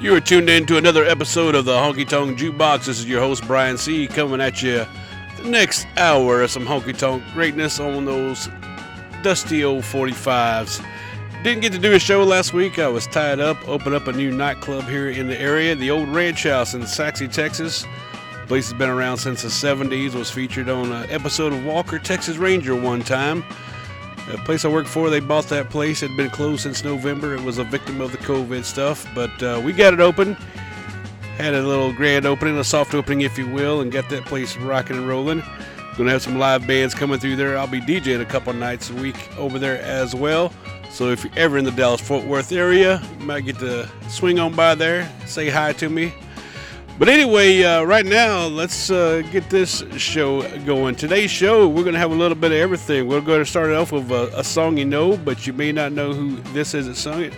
You are tuned in to another episode of the Honky Tonk Jukebox. This is your host, Brian C., coming at you the next hour of some honky tonk greatness on those dusty old 45s. Didn't get to do a show last week. I was tied up, opened up a new nightclub here in the area, the Old Ranch House in Sachse, Texas. The place has been around since the 70s, was featured on an episode of Walker, Texas Ranger one time. The place I worked for, they bought that place. It had been closed since November. It was a victim of the COVID stuff, but uh, we got it open. Had a little grand opening, a soft opening, if you will, and got that place rocking and rolling. Gonna have some live bands coming through there. I'll be DJing a couple nights a week over there as well. So if you're ever in the Dallas Fort Worth area, you might get to swing on by there, say hi to me, but anyway, uh, right now, let's uh, get this show going. Today's show, we're going to have a little bit of everything. We're going to start off with a, a, song you know, but you may not know who this is that sung it.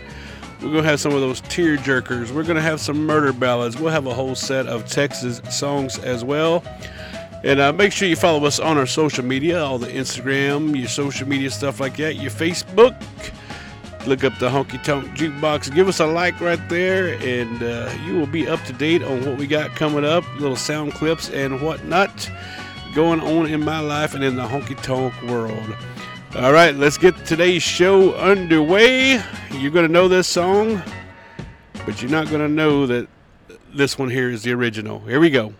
We're going to have some of those tear jerkers. We're going to have some murder ballads. We'll have a whole set of Texas songs as well. And uh, make sure you follow us on our social media, all the Instagram, your social media stuff like that, your Facebook look up the Honky Tonk Jukebox. Give us a like right there, and uh, you will be up to date on what we got coming up, little sound clips and whatnot going on in my life and in the honky tonk world. All right, let's get today's show underway. You're going to know this song, but you're not going to know that this one here is the original. Here we go.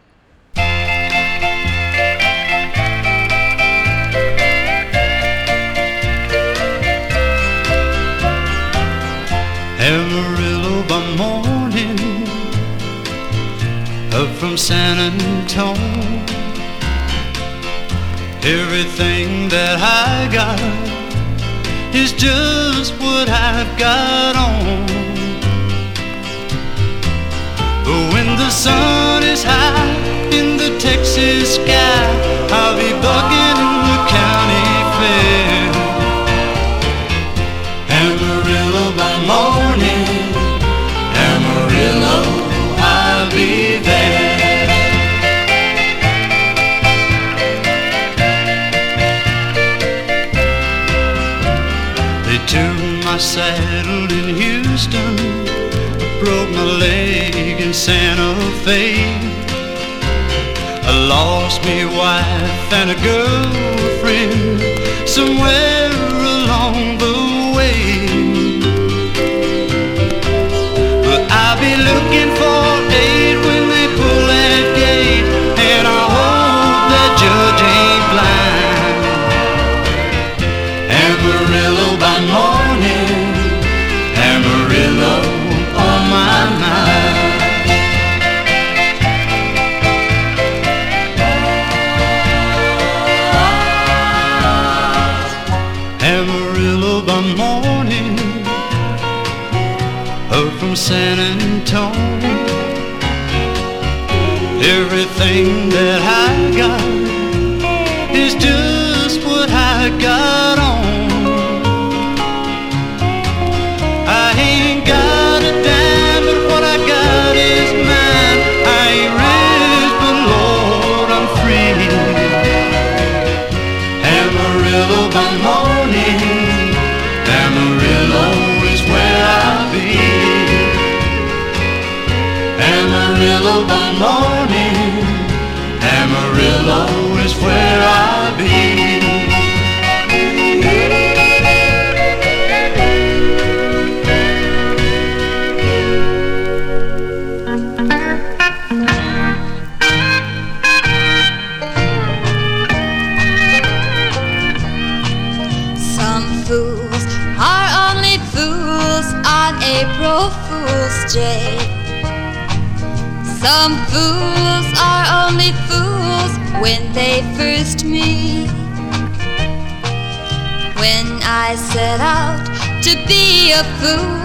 From San Everything that I got is just what I've got on. But when the sun is high in the Texas sky, I'll be I lost me wife and a girlfriend somewhere Some fools are only fools when they first meet. When I set out to be a fool,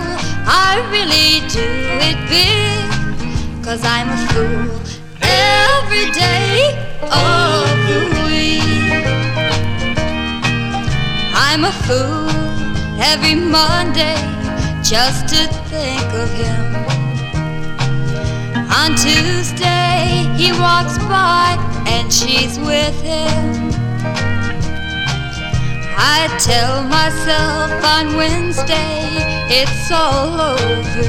I really do it big. Cause I'm a fool every day of the week. I'm a fool every Monday just to think of him. On Tuesday, he walks by and she's with him. I tell myself on Wednesday it's all over.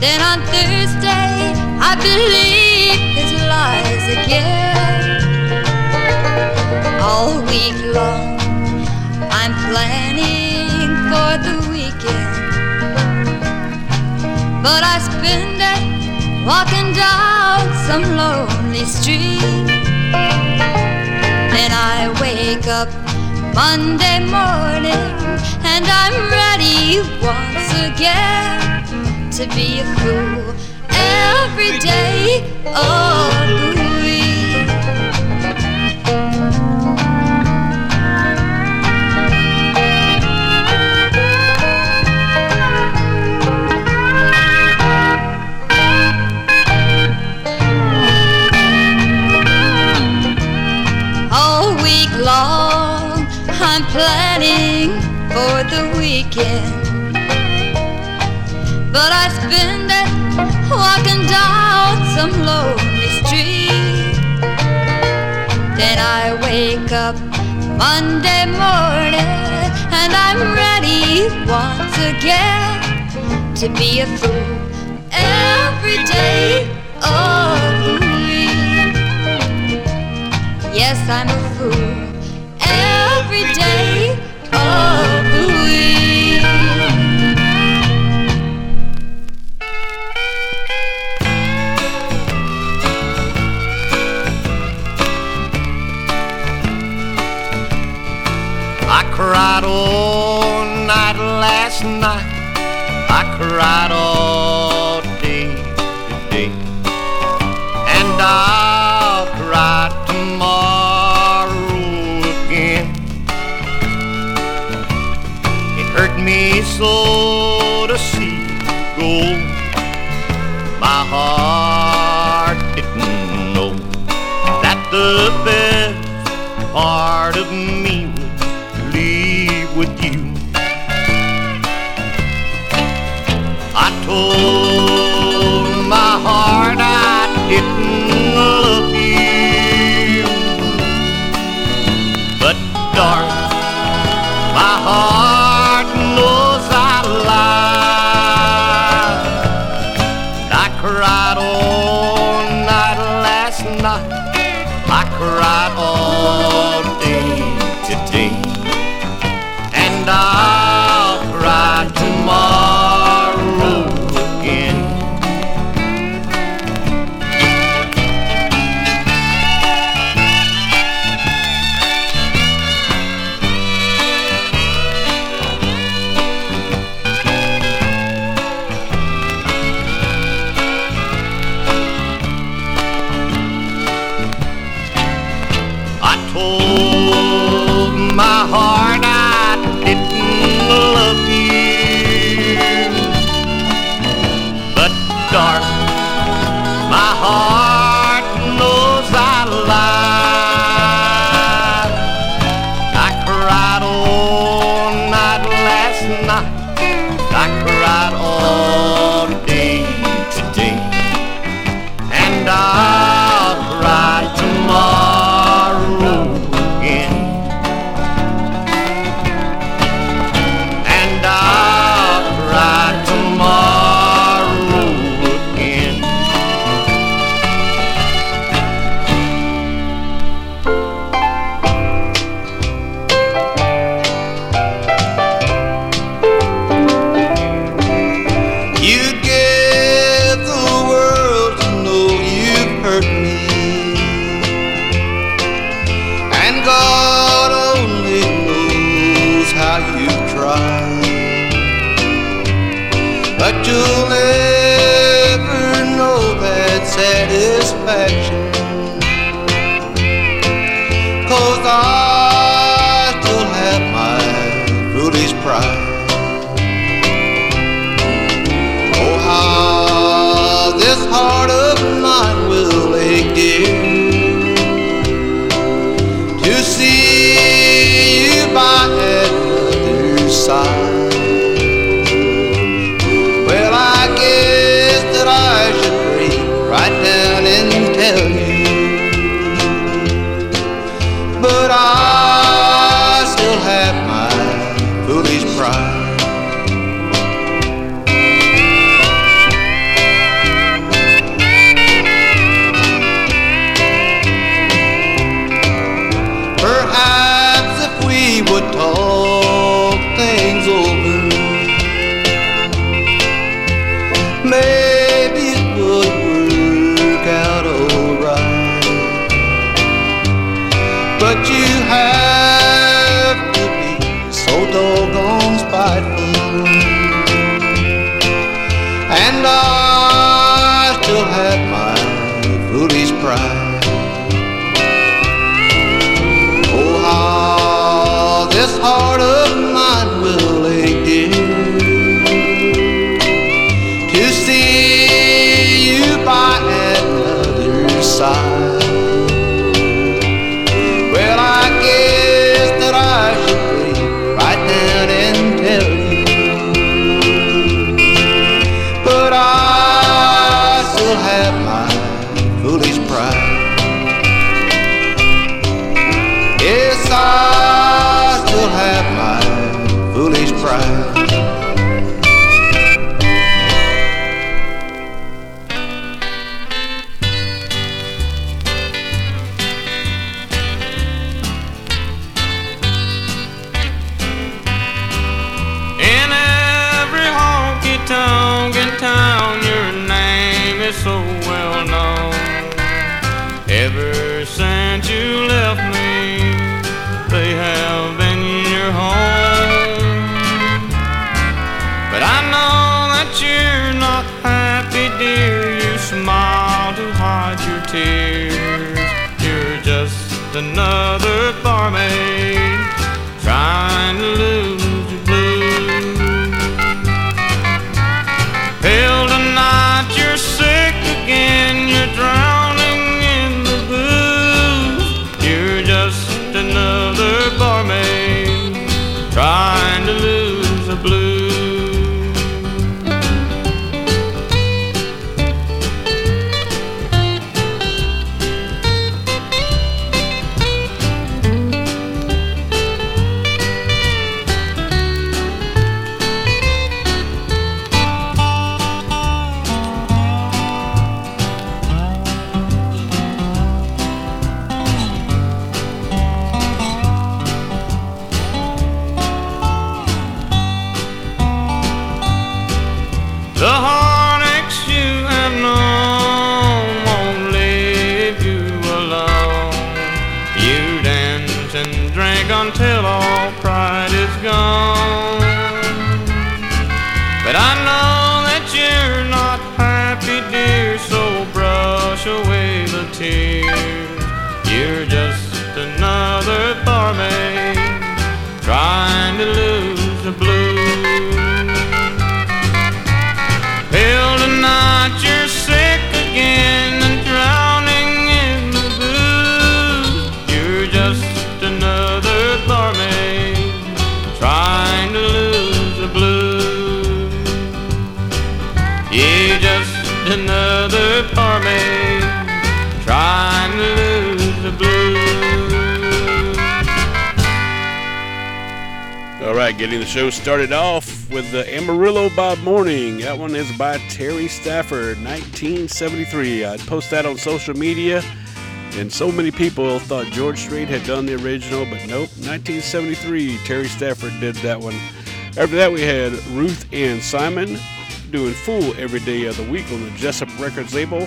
Then on Thursday, But I spend it walking down some lonely street. Then I wake up Monday morning and I'm ready once again to be a fool every day. Oh, planning for the weekend. But I spend it walking down some lonely street. Then I wake up Monday morning and I'm ready once again to be a fool every day of the week. Yes, I'm a fool. I cried all night last night. I cried all I cried all day. Oh. Another barmaid trying to lose right, getting the show started off with the Amarillo by Morning. That one is by Terry Stafford, 1973. I'd post that on social media, and so many people thought George Strait had done the original, but nope, 1973, Terry Stafford did that one. After that, we had Ruth Ann Simon doing Fool every day of the week on the Jessup Records label.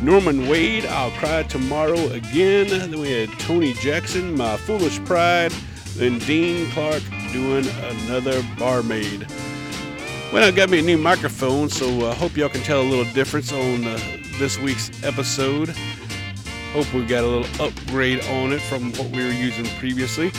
Norman Wade, I'll Cry Tomorrow Again. Then we had Tony Jackson, My Foolish Pride. Then Dean Clark doing Another Barmaid. Well, I got me a new microphone, so I uh, hope y'all can tell a little difference on uh, this week's episode. Hope we got a little upgrade on it from what we were using previously.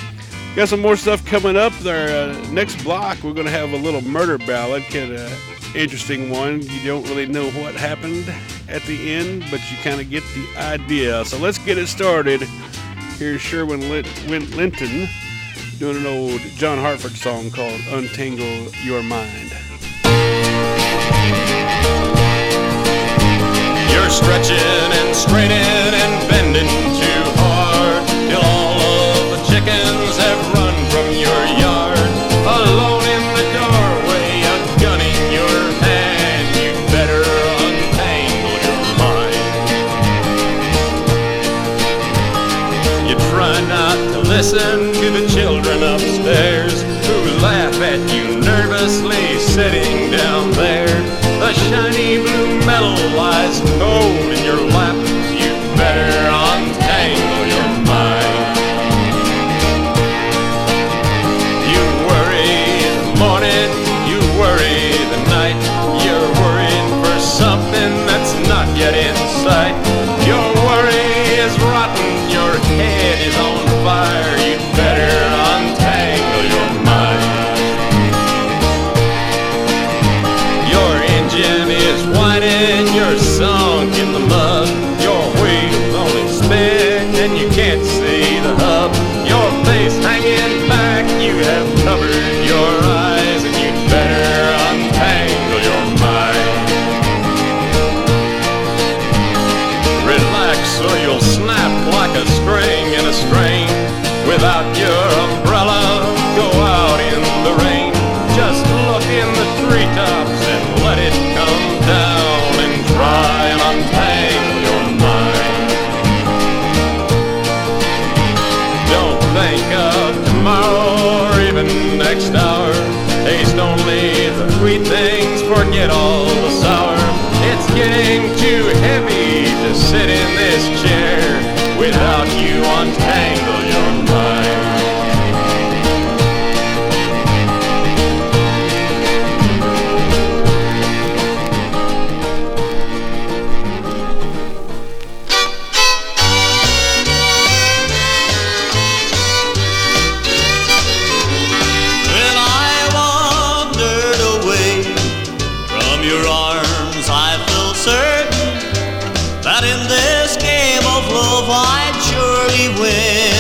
Got some more stuff coming up. Our uh, next block, we're to have a little murder ballad, kind of interesting one. You don't really know what happened at the end, but you kind of get the idea. So let's get it started. Here's Sherwin Lin- Win- Linton doing an old John Hartford song called Untangle Your Mind. You're stretching and straining and bending too sit in this chair without you untangle your mind. When I wandered away from your arms, I felt certain that in this game of love I'd surely win.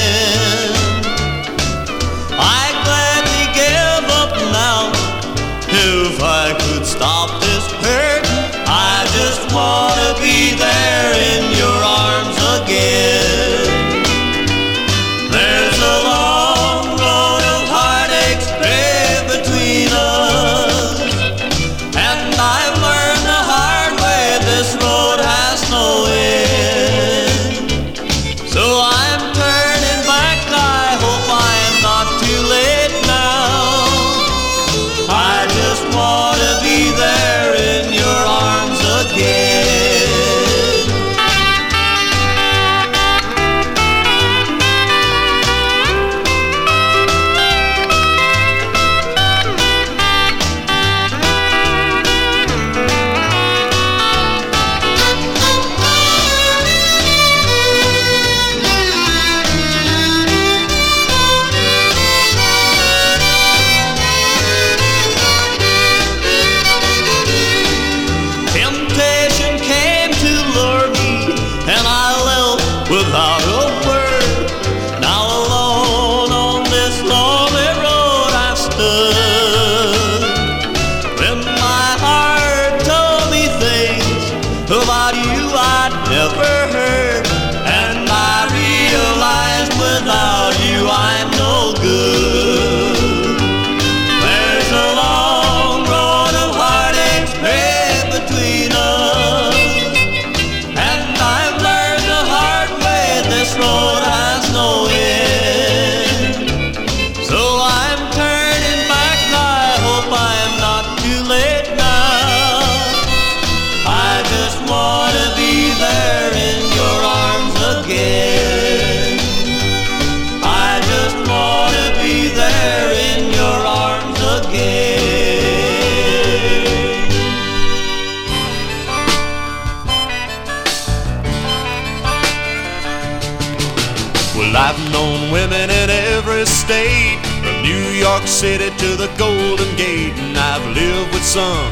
City to the Golden Gate, and I've lived with some,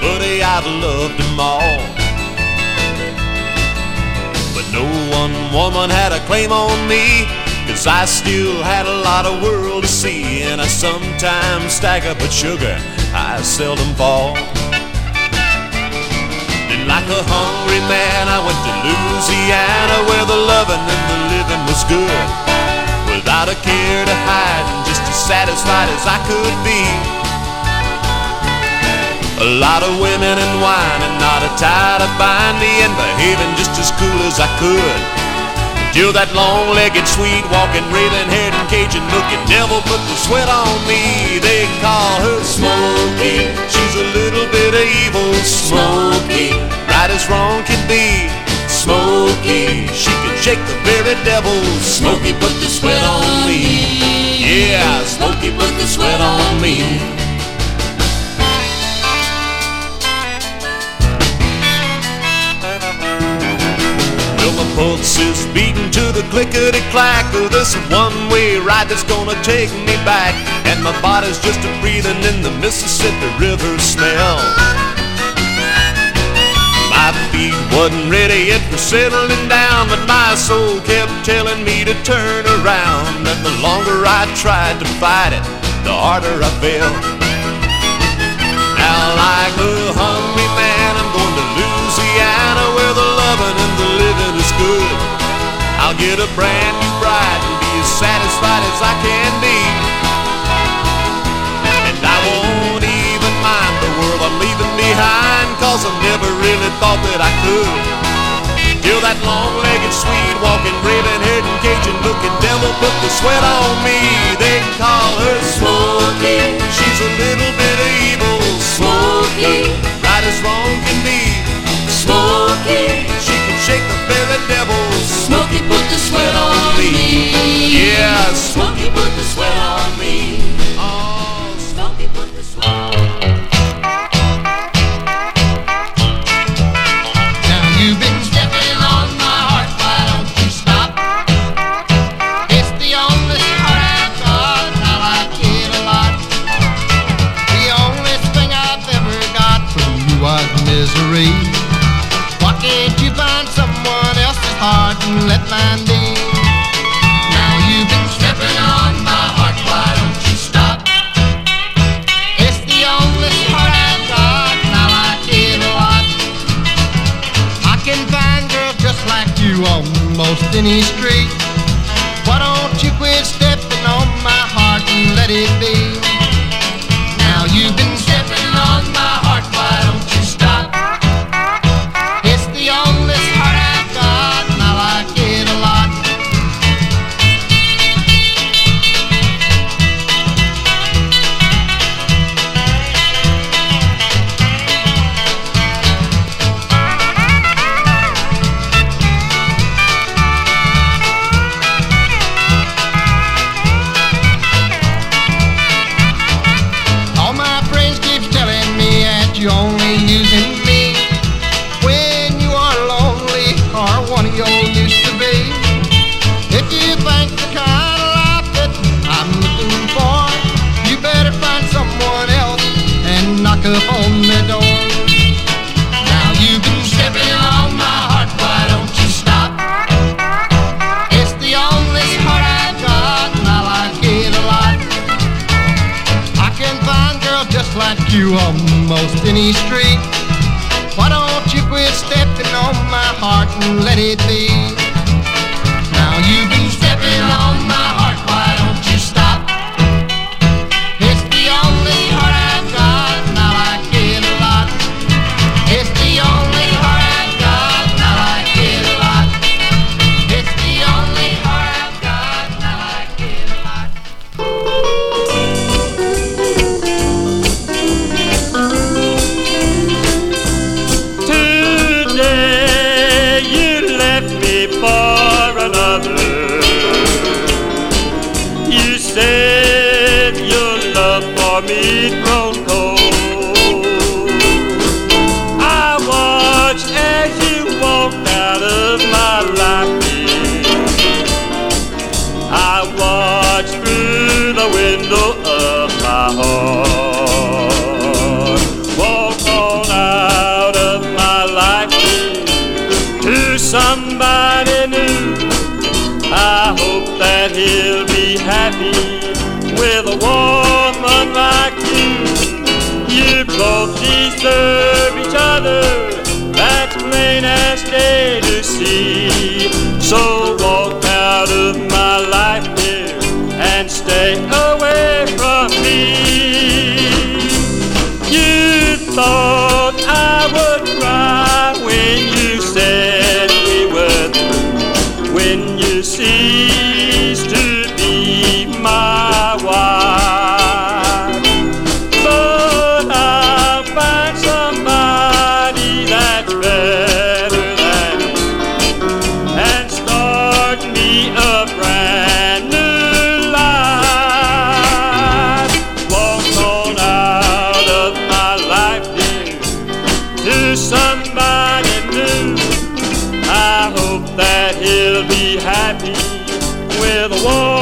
buddy, I've loved them all. But no one woman had a claim on me, cause I still had a lot of world to see, and I sometimes up, but sugar, I seldom fall. And like a hungry man, I went to Louisiana where the loving and the living was good. Without a care to hide satisfied as I could be. A lot of women and wine and not a tie to bind me and behaving just as cool as I could. Till that long-legged, sweet-walking, raven-haired and Cajun-looking devil put the sweat on me. They call her Smokey. She's a little bit of evil, Smokey. Right as wrong can be, Smokey. She can shake the very devil. Smokey put the sweat on me. Yeah, Smokey put the sweat on me. Well, my pulse is beating to the clickety clack of this one way ride that's gonna take me back. And my body's just a breathing in the Mississippi River smell feet wasn't ready yet for settling down, but my soul kept telling me to turn around. And the longer I tried to fight it, the harder I fell. Now, like a hungry man, I'm going to Louisiana where the loving and the living is good. I'll get a brand new bride and be as satisfied as I can be. And I won't even mind the world I'm leaving behind. Cause I never really thought that I could. Till that long-legged sweet-walking, raven-haired and Cajun looking devil put the sweat on me. They call her Smokey. She's a little bit of evil. Smokey Right as wrong can be Smokey She can shake the very devil. Smokey put the sweat on me. Yeah, Smokey put the sweat on me. sunny street. will be happy with a woman.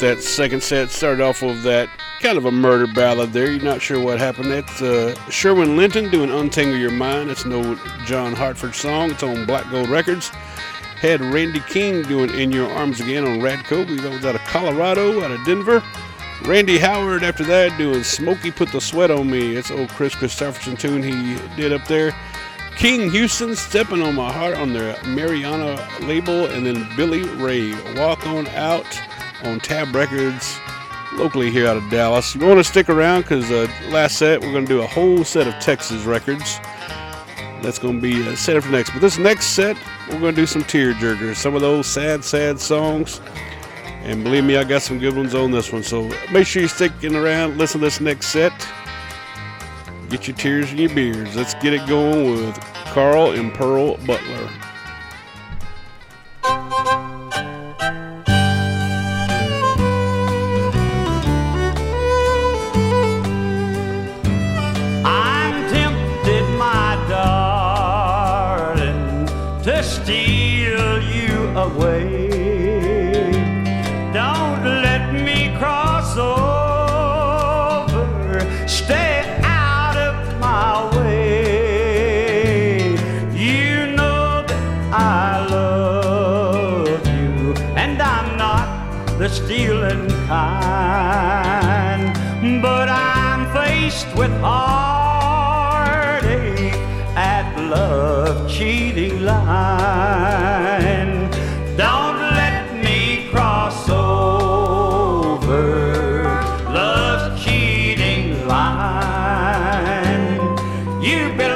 That second set started off with that kind of a murder ballad there. You're not sure what happened. That's uh, Sherwin Linton doing Untangle Your Mind. It's an old John Hartford song. It's on Black Gold Records. Had Randy King doing In Your Arms Again on Radco. That was out of Colorado, out of Denver. Randy Howard after that doing Smokey Put the Sweat on Me. It's old Kris Kristofferson tune he did up there. King Houston stepping on my heart on their Mariana label, and then Billy Ray walk on out on Tab Records locally here out of Dallas. You want to stick around because uh, last set we're going to do a whole set of Texas records. That's going to be a set for next. But this next set we're going to do some tear jerkers, some of those sad, sad songs. And believe me, I got some good ones on this one. So make sure you're sticking around. Listen to this next set. Get your tears and your beers. Let's get it going with Carl and Pearl Butler. You belong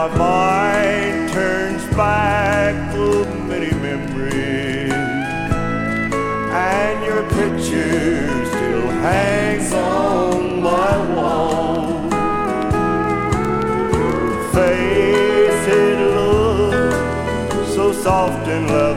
my mind turns back to many memories, and your picture still hangs on my wall. Your face, it looks so soft and lovely.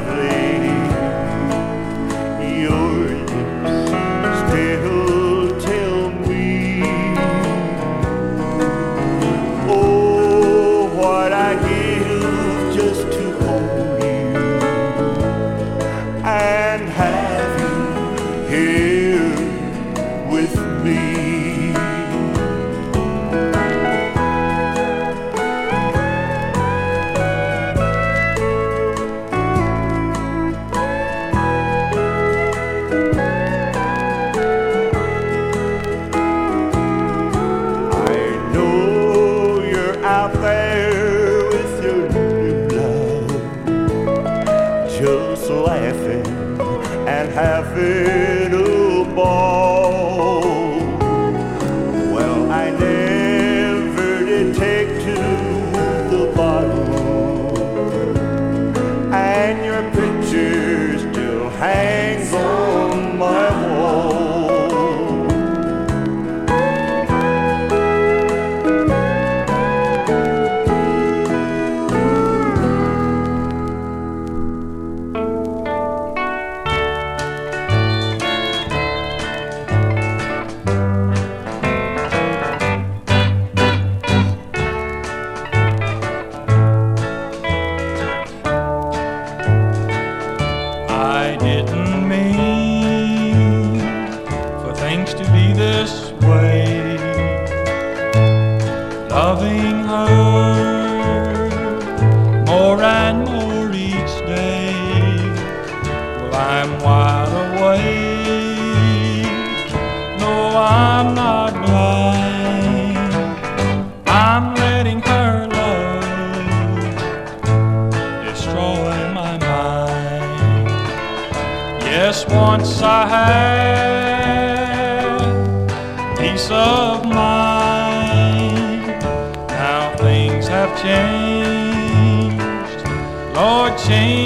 I'm not blind. I'm letting her love destroy my mind. Yes, once I had peace of mind. Now things have changed. Lord, change.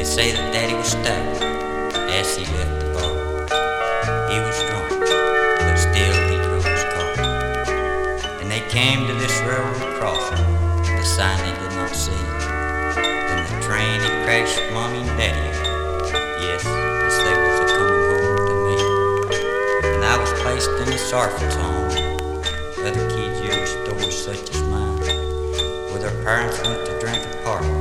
They say that Daddy was stuck as he left the bar. He was drunk, but still he drove his car. And they came to this railroad crossing, the sign they did not see. Then the train it crashed Mommy and Daddy. Yes, as they was a coming home to me. And I was placed in the orphan's home. Other kids use stories such as mine, where their parents went to drink apart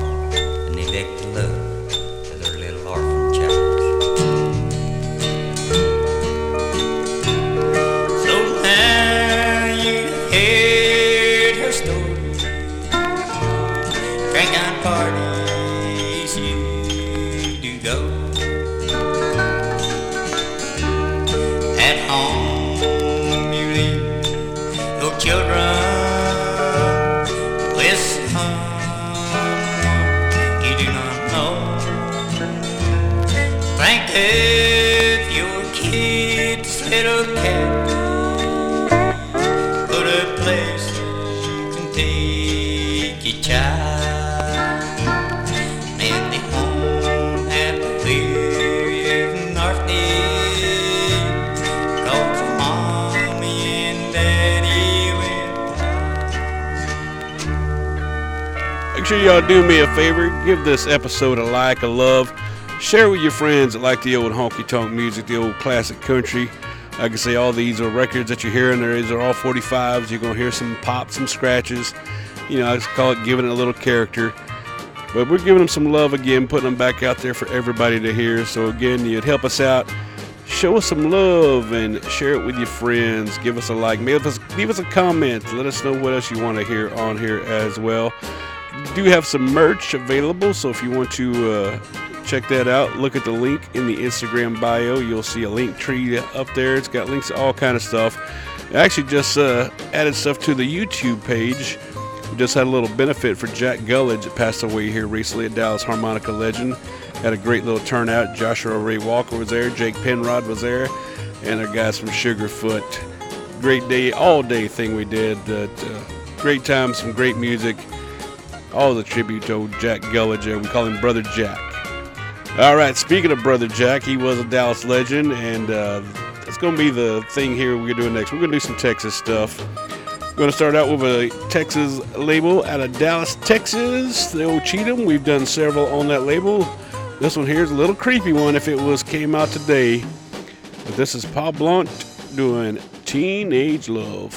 y'all do me a favor. Give this episode a like, a love. Share with your friends that like the old honky tonk music, the old classic country. Like I say, all these are records that you're hearing. There is are all 45s. You're gonna hear some pops, some scratches. You know, I just call it giving it a little character. But we're giving them some love again, putting them back out there for everybody to hear. So again, you'd help us out. Show us some love and share it with your friends. Give us a like. Leave us, leave us a comment. Let us know what else you want to hear on here as well. Do have some merch available, so if you want to uh, check that out, look at the link in the Instagram bio. You'll see a Linktree up there. It's got links to all kind of stuff. I actually just uh, added stuff to the YouTube page. We just had a little benefit for Jack Gullidge that passed away here recently, a Dallas harmonica legend. Had a great little turnout. Joshua Ray Walker was there, Jake Penrod was there, and our guys from Sugarfoot. Great day, all day thing we did. Uh, uh, great time, some great music. All the tribute to old Jack Gullidge. uh, We call him Brother Jack. All right, speaking of Brother Jack, he was a Dallas legend, and uh, that's going to be the thing here we're doing next. We're going to do some Texas stuff. We're going to start out with a Texas label out of Dallas, Texas, the old Cheatham. We've done several on that label. This one here is a little creepy one if it was came out today. But this is Paul Blount doing Teenage Love.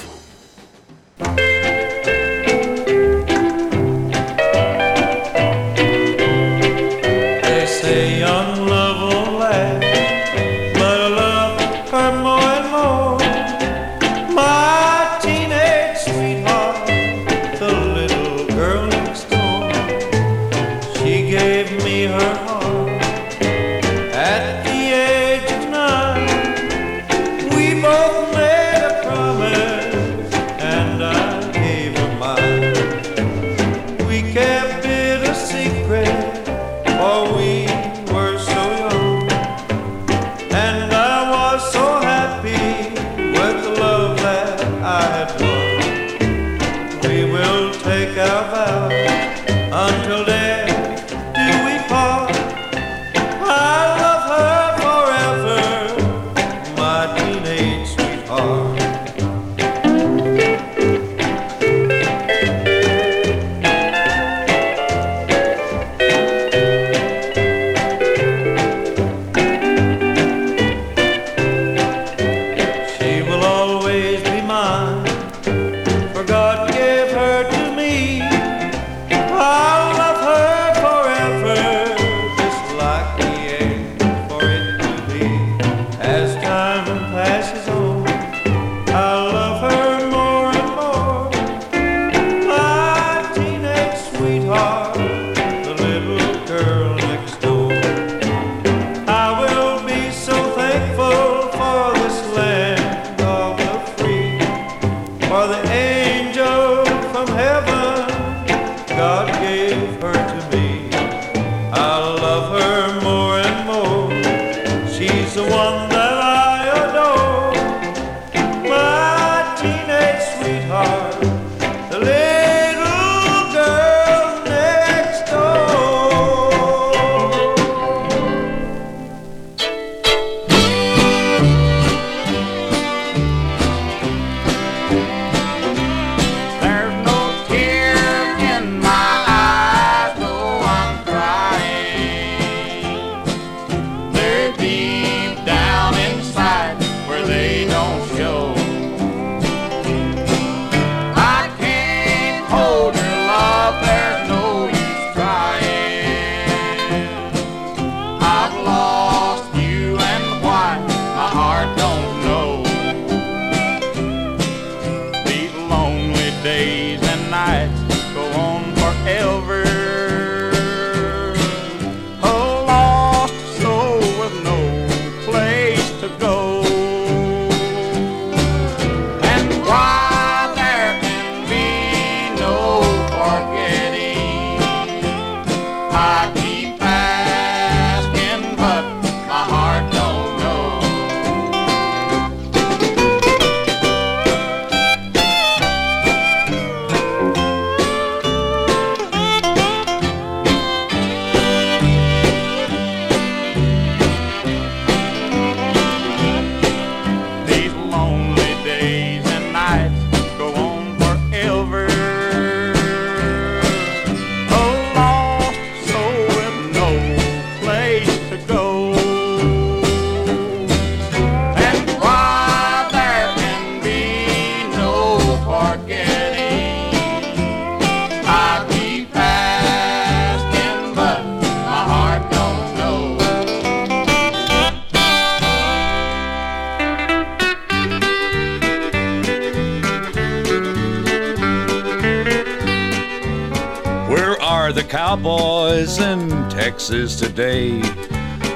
Cowboys in Texas today?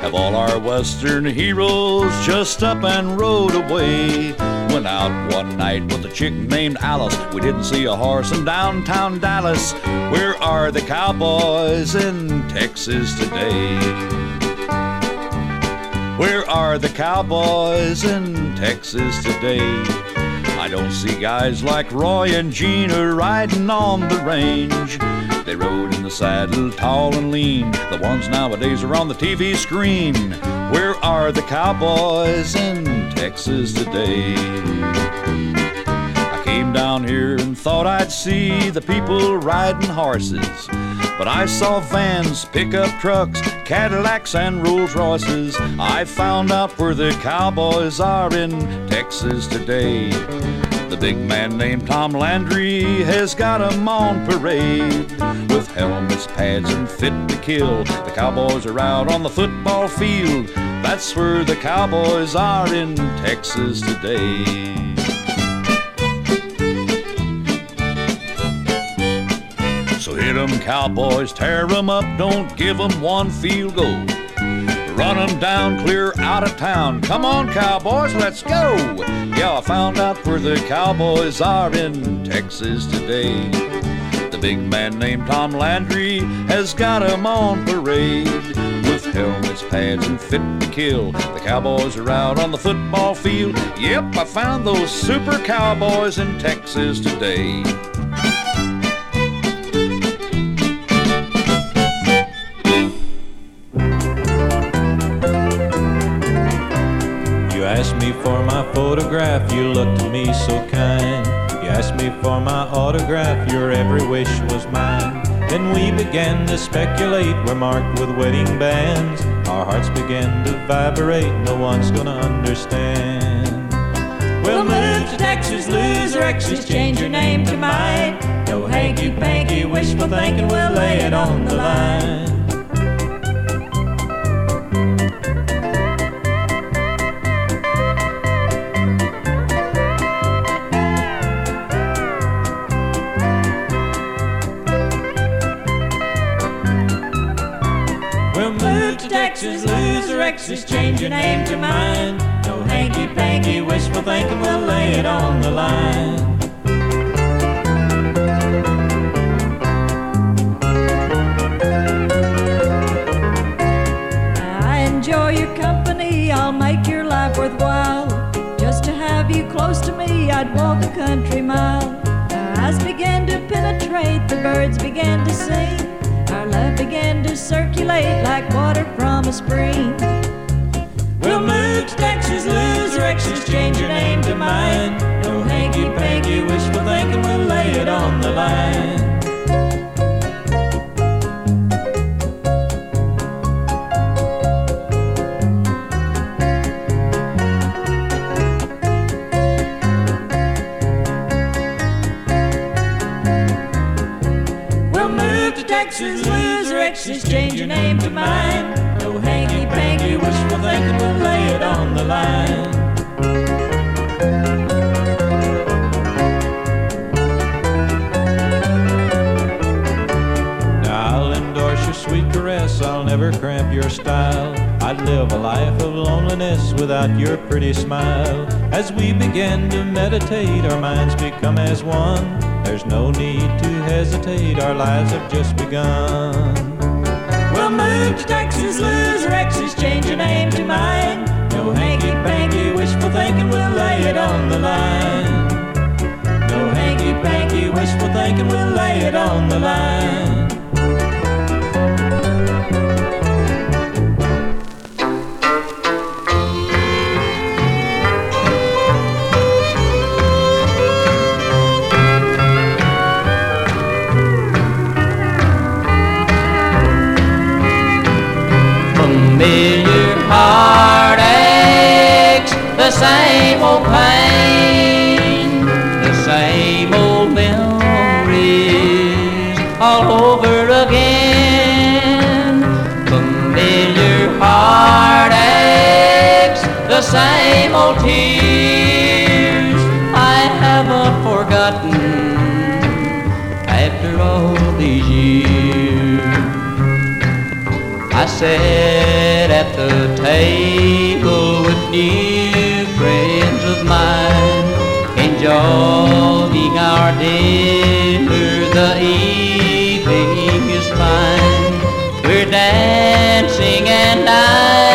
Have all our western heroes just up and rode away? Went out one night with a chick named Alice. We didn't see a horse in downtown Dallas. Where are the cowboys in Texas today? Where are the cowboys in Texas today? I don't see guys like Roy and Gina riding on the range. They rode in the saddle tall and lean. The ones nowadays are on the TV screen. Where are the cowboys in Texas today? I came down here and thought I'd see the people riding horses. But I saw vans, pickup trucks, Cadillacs, and Rolls Royces. I found out where the cowboys are in Texas today. The big man named Tom Landry has got 'em on parade. With helmets, pads, and fit to kill, the cowboys are out on the football field. That's where the cowboys are in Texas today. So hit 'em, cowboys, tear 'em up, don't give 'em one field goal. Run 'em down clear out of town. Come on, cowboys, let's go. Yeah, I found out where the cowboys are in Texas today. The big man named Tom Landry has got 'em on parade. With helmets, pads, and fit to kill. The cowboys are out on the football field. Yep, I found those super cowboys in Texas today. Looked to me so kind. You asked me for my autograph, your every wish was mine. Then we began to speculate, we're marked with wedding bands. Our hearts began to vibrate, no one's gonna understand. We'll move to Texas, lose our exes, change your name to mine. No hanky panky wishful thinking, we'll lay it on the line. Move to Texas, lose our exes, change your name to mine. No hanky panky wishful thinking, we'll lay it on the line. I enjoy your company, I'll make your life worthwhile. Just to have you close to me, I'd walk a country mile. Our eyes began to penetrate, the birds began to sing. Love began to circulate like water from a spring. We'll move to Texas, lose exes, change your name to mine. No hanky panky wishful thinking, we'll lay it on the line. To Texas, change your name to mine. No hanky panky wishful thinking, we'll lay it on the line. Now I'll endorse your sweet caress, I'll never cramp your style. I'd live a life of loneliness without your pretty smile. As we begin to meditate, our minds become as one. There's no need to hesitate, our lives have just begun. Move to Texas, lose our exes, change your name to mine. No hanky panky wishful thinking, we'll lay it on the line. No hanky panky wishful thinking, we'll lay it on the line. Familiar heartaches, the same old pain, the same old memories all over again. Familiar heartaches, the same old tears I haven't forgotten after all these years. Sat at the table with new friends of mine, enjoying our dinner. The evening is fine. We're dancing and dining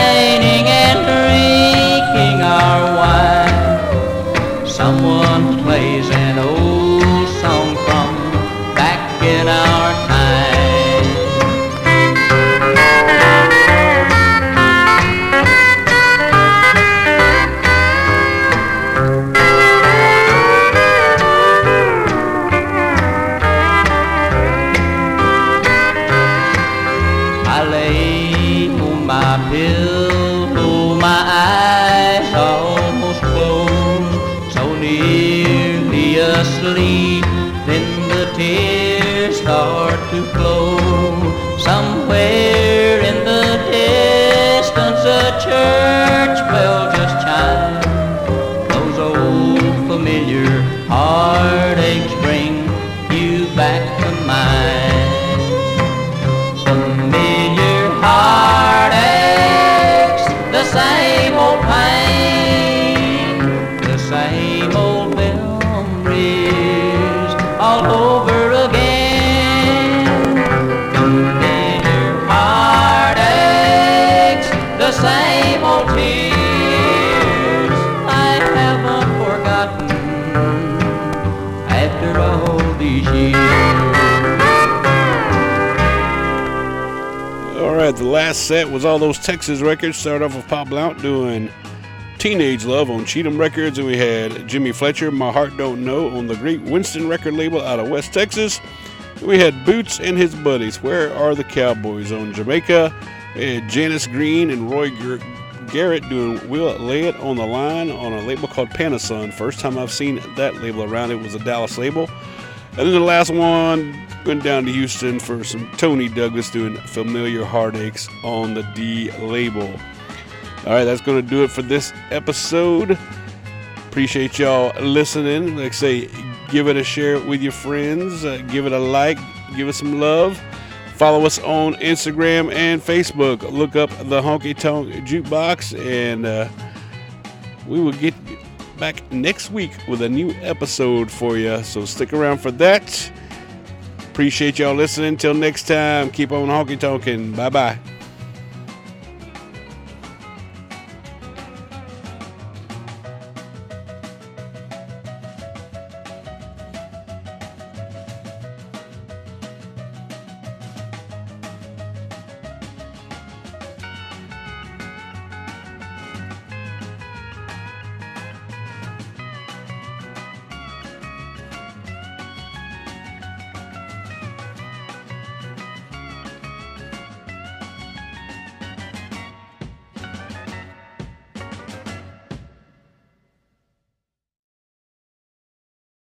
The last set was all those Texas records. Started off with Pop Blount doing Teenage Love on Cheatham Records, and we had Jimmie Fletcher, My Heart Don't Know, on the Great Winston record label out of West Texas. We had Boots and his buddies, Where Are the Cowboys on Jamaka. We had Janice Green and Roy Gar- Garrett doing We'll Lay It on the Line on a label called Pan A Sun. First time I've seen that label around, it was a Dallas label. And then the last one went down to Houston for some Tony Douglas doing Familiar Heartaches on the D label. All right, that's going to do it for this episode. Appreciate y'all listening. Like I say, give it a share with your friends, uh, give it a like, give it some love. Follow us on Instagram and Facebook. Look up the Honky Tonk Jukebox, and uh, we will get back next week with a new episode for you. So stick around for that. Appreciate y'all listening. Till next time, keep on honky tonking. Bye bye.